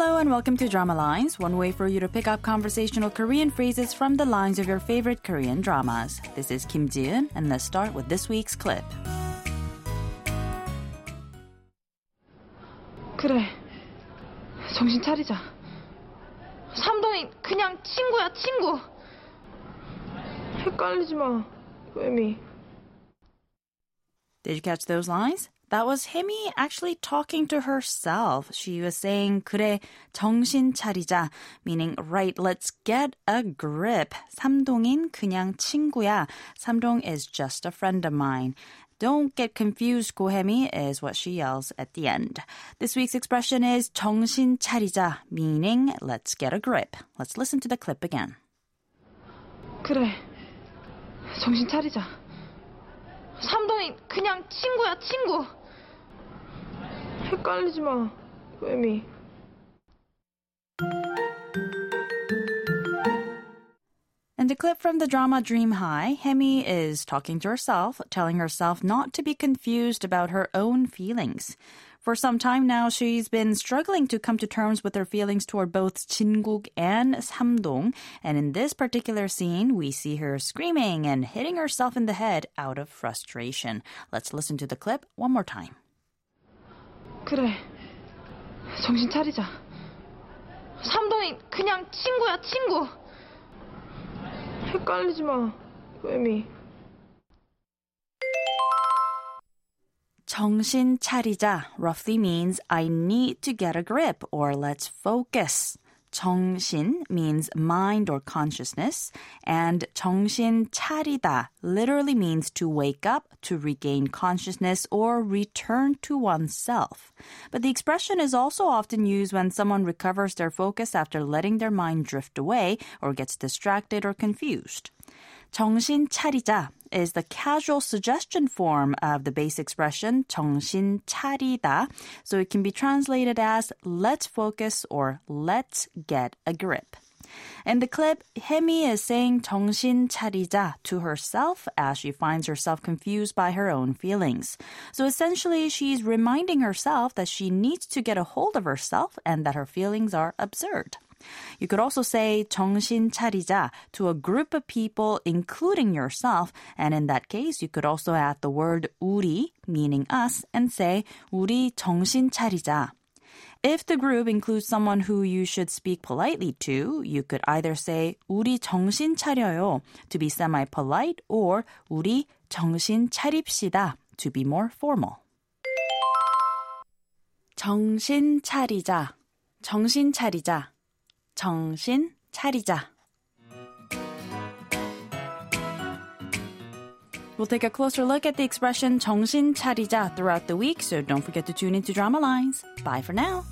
Hello and welcome to Drama Lines, one way for you to pick up conversational Korean phrases from the lines of your favorite Korean dramas. This is Kim Jiun, and let's start with this week's clip. 그래, 정신 차리자. 삼동이 그냥 친구야, 친구. 헷갈리지 마, 혜미. Did you catch those lines? That was Hemi actually talking to herself. She was saying, 그래, 정신 차리자, meaning, right, let's get a grip. 삼동인 그냥 친구야. 삼동 is just a friend of mine. Don't get confused, 고혜미 is what she yells at the end. This week's expression is 정신 차리자, meaning, let's get a grip. Let's listen to the clip again. 그래. 정신 차리자. 삼동이 그냥 친구야, 친구. 헷갈리지 마. 혜미. And clip from the drama Dream High, Hemi is talking to herself, telling herself not to be confused about her own feelings. For some time now, she's been struggling to come to terms with her feelings toward both Jinguk and Samdong, and in this particular scene, we see her screaming and hitting herself in the head out of frustration. Let's listen to the clip one more time. 그래. 정신 차리자. 삼동이 그냥 친구야, 친구. 헷갈리지 마, 웨미. 정신 차리자 roughly means I need to get a grip or let's focus. 정신 means mind or consciousness, and 정신 차리다 literally means to wake up, to regain consciousness, or return to oneself. But the expression is also often used when someone recovers their focus after letting their mind drift away or gets distracted or confused. 정신 차리자 is the casual suggestion form of the base expression 정신 차리다. So it can be translated as let's focus or let's get a grip. In the clip, Hemi is saying 정신 차리자 to herself as she finds herself confused by her own feelings. So essentially, she's reminding herself that she needs to get a hold of herself and that her feelings are absurd. You could also say 정신 차리자 to a group of people, including yourself. And in that case, you could also add the word 우리, meaning us, and say 우리 정신 차리자. If the group includes someone who you should speak politely to, you could either say 우리 정신 차려요 to be semi-polite or 우리 정신 차립시다 to be more formal. 정신 차리자. 정신 차리자. 정신 차리자. We'll take a closer look at the expression 정신 차리자 throughout the week, so don't forget to tune into Drama Lines. Bye for now.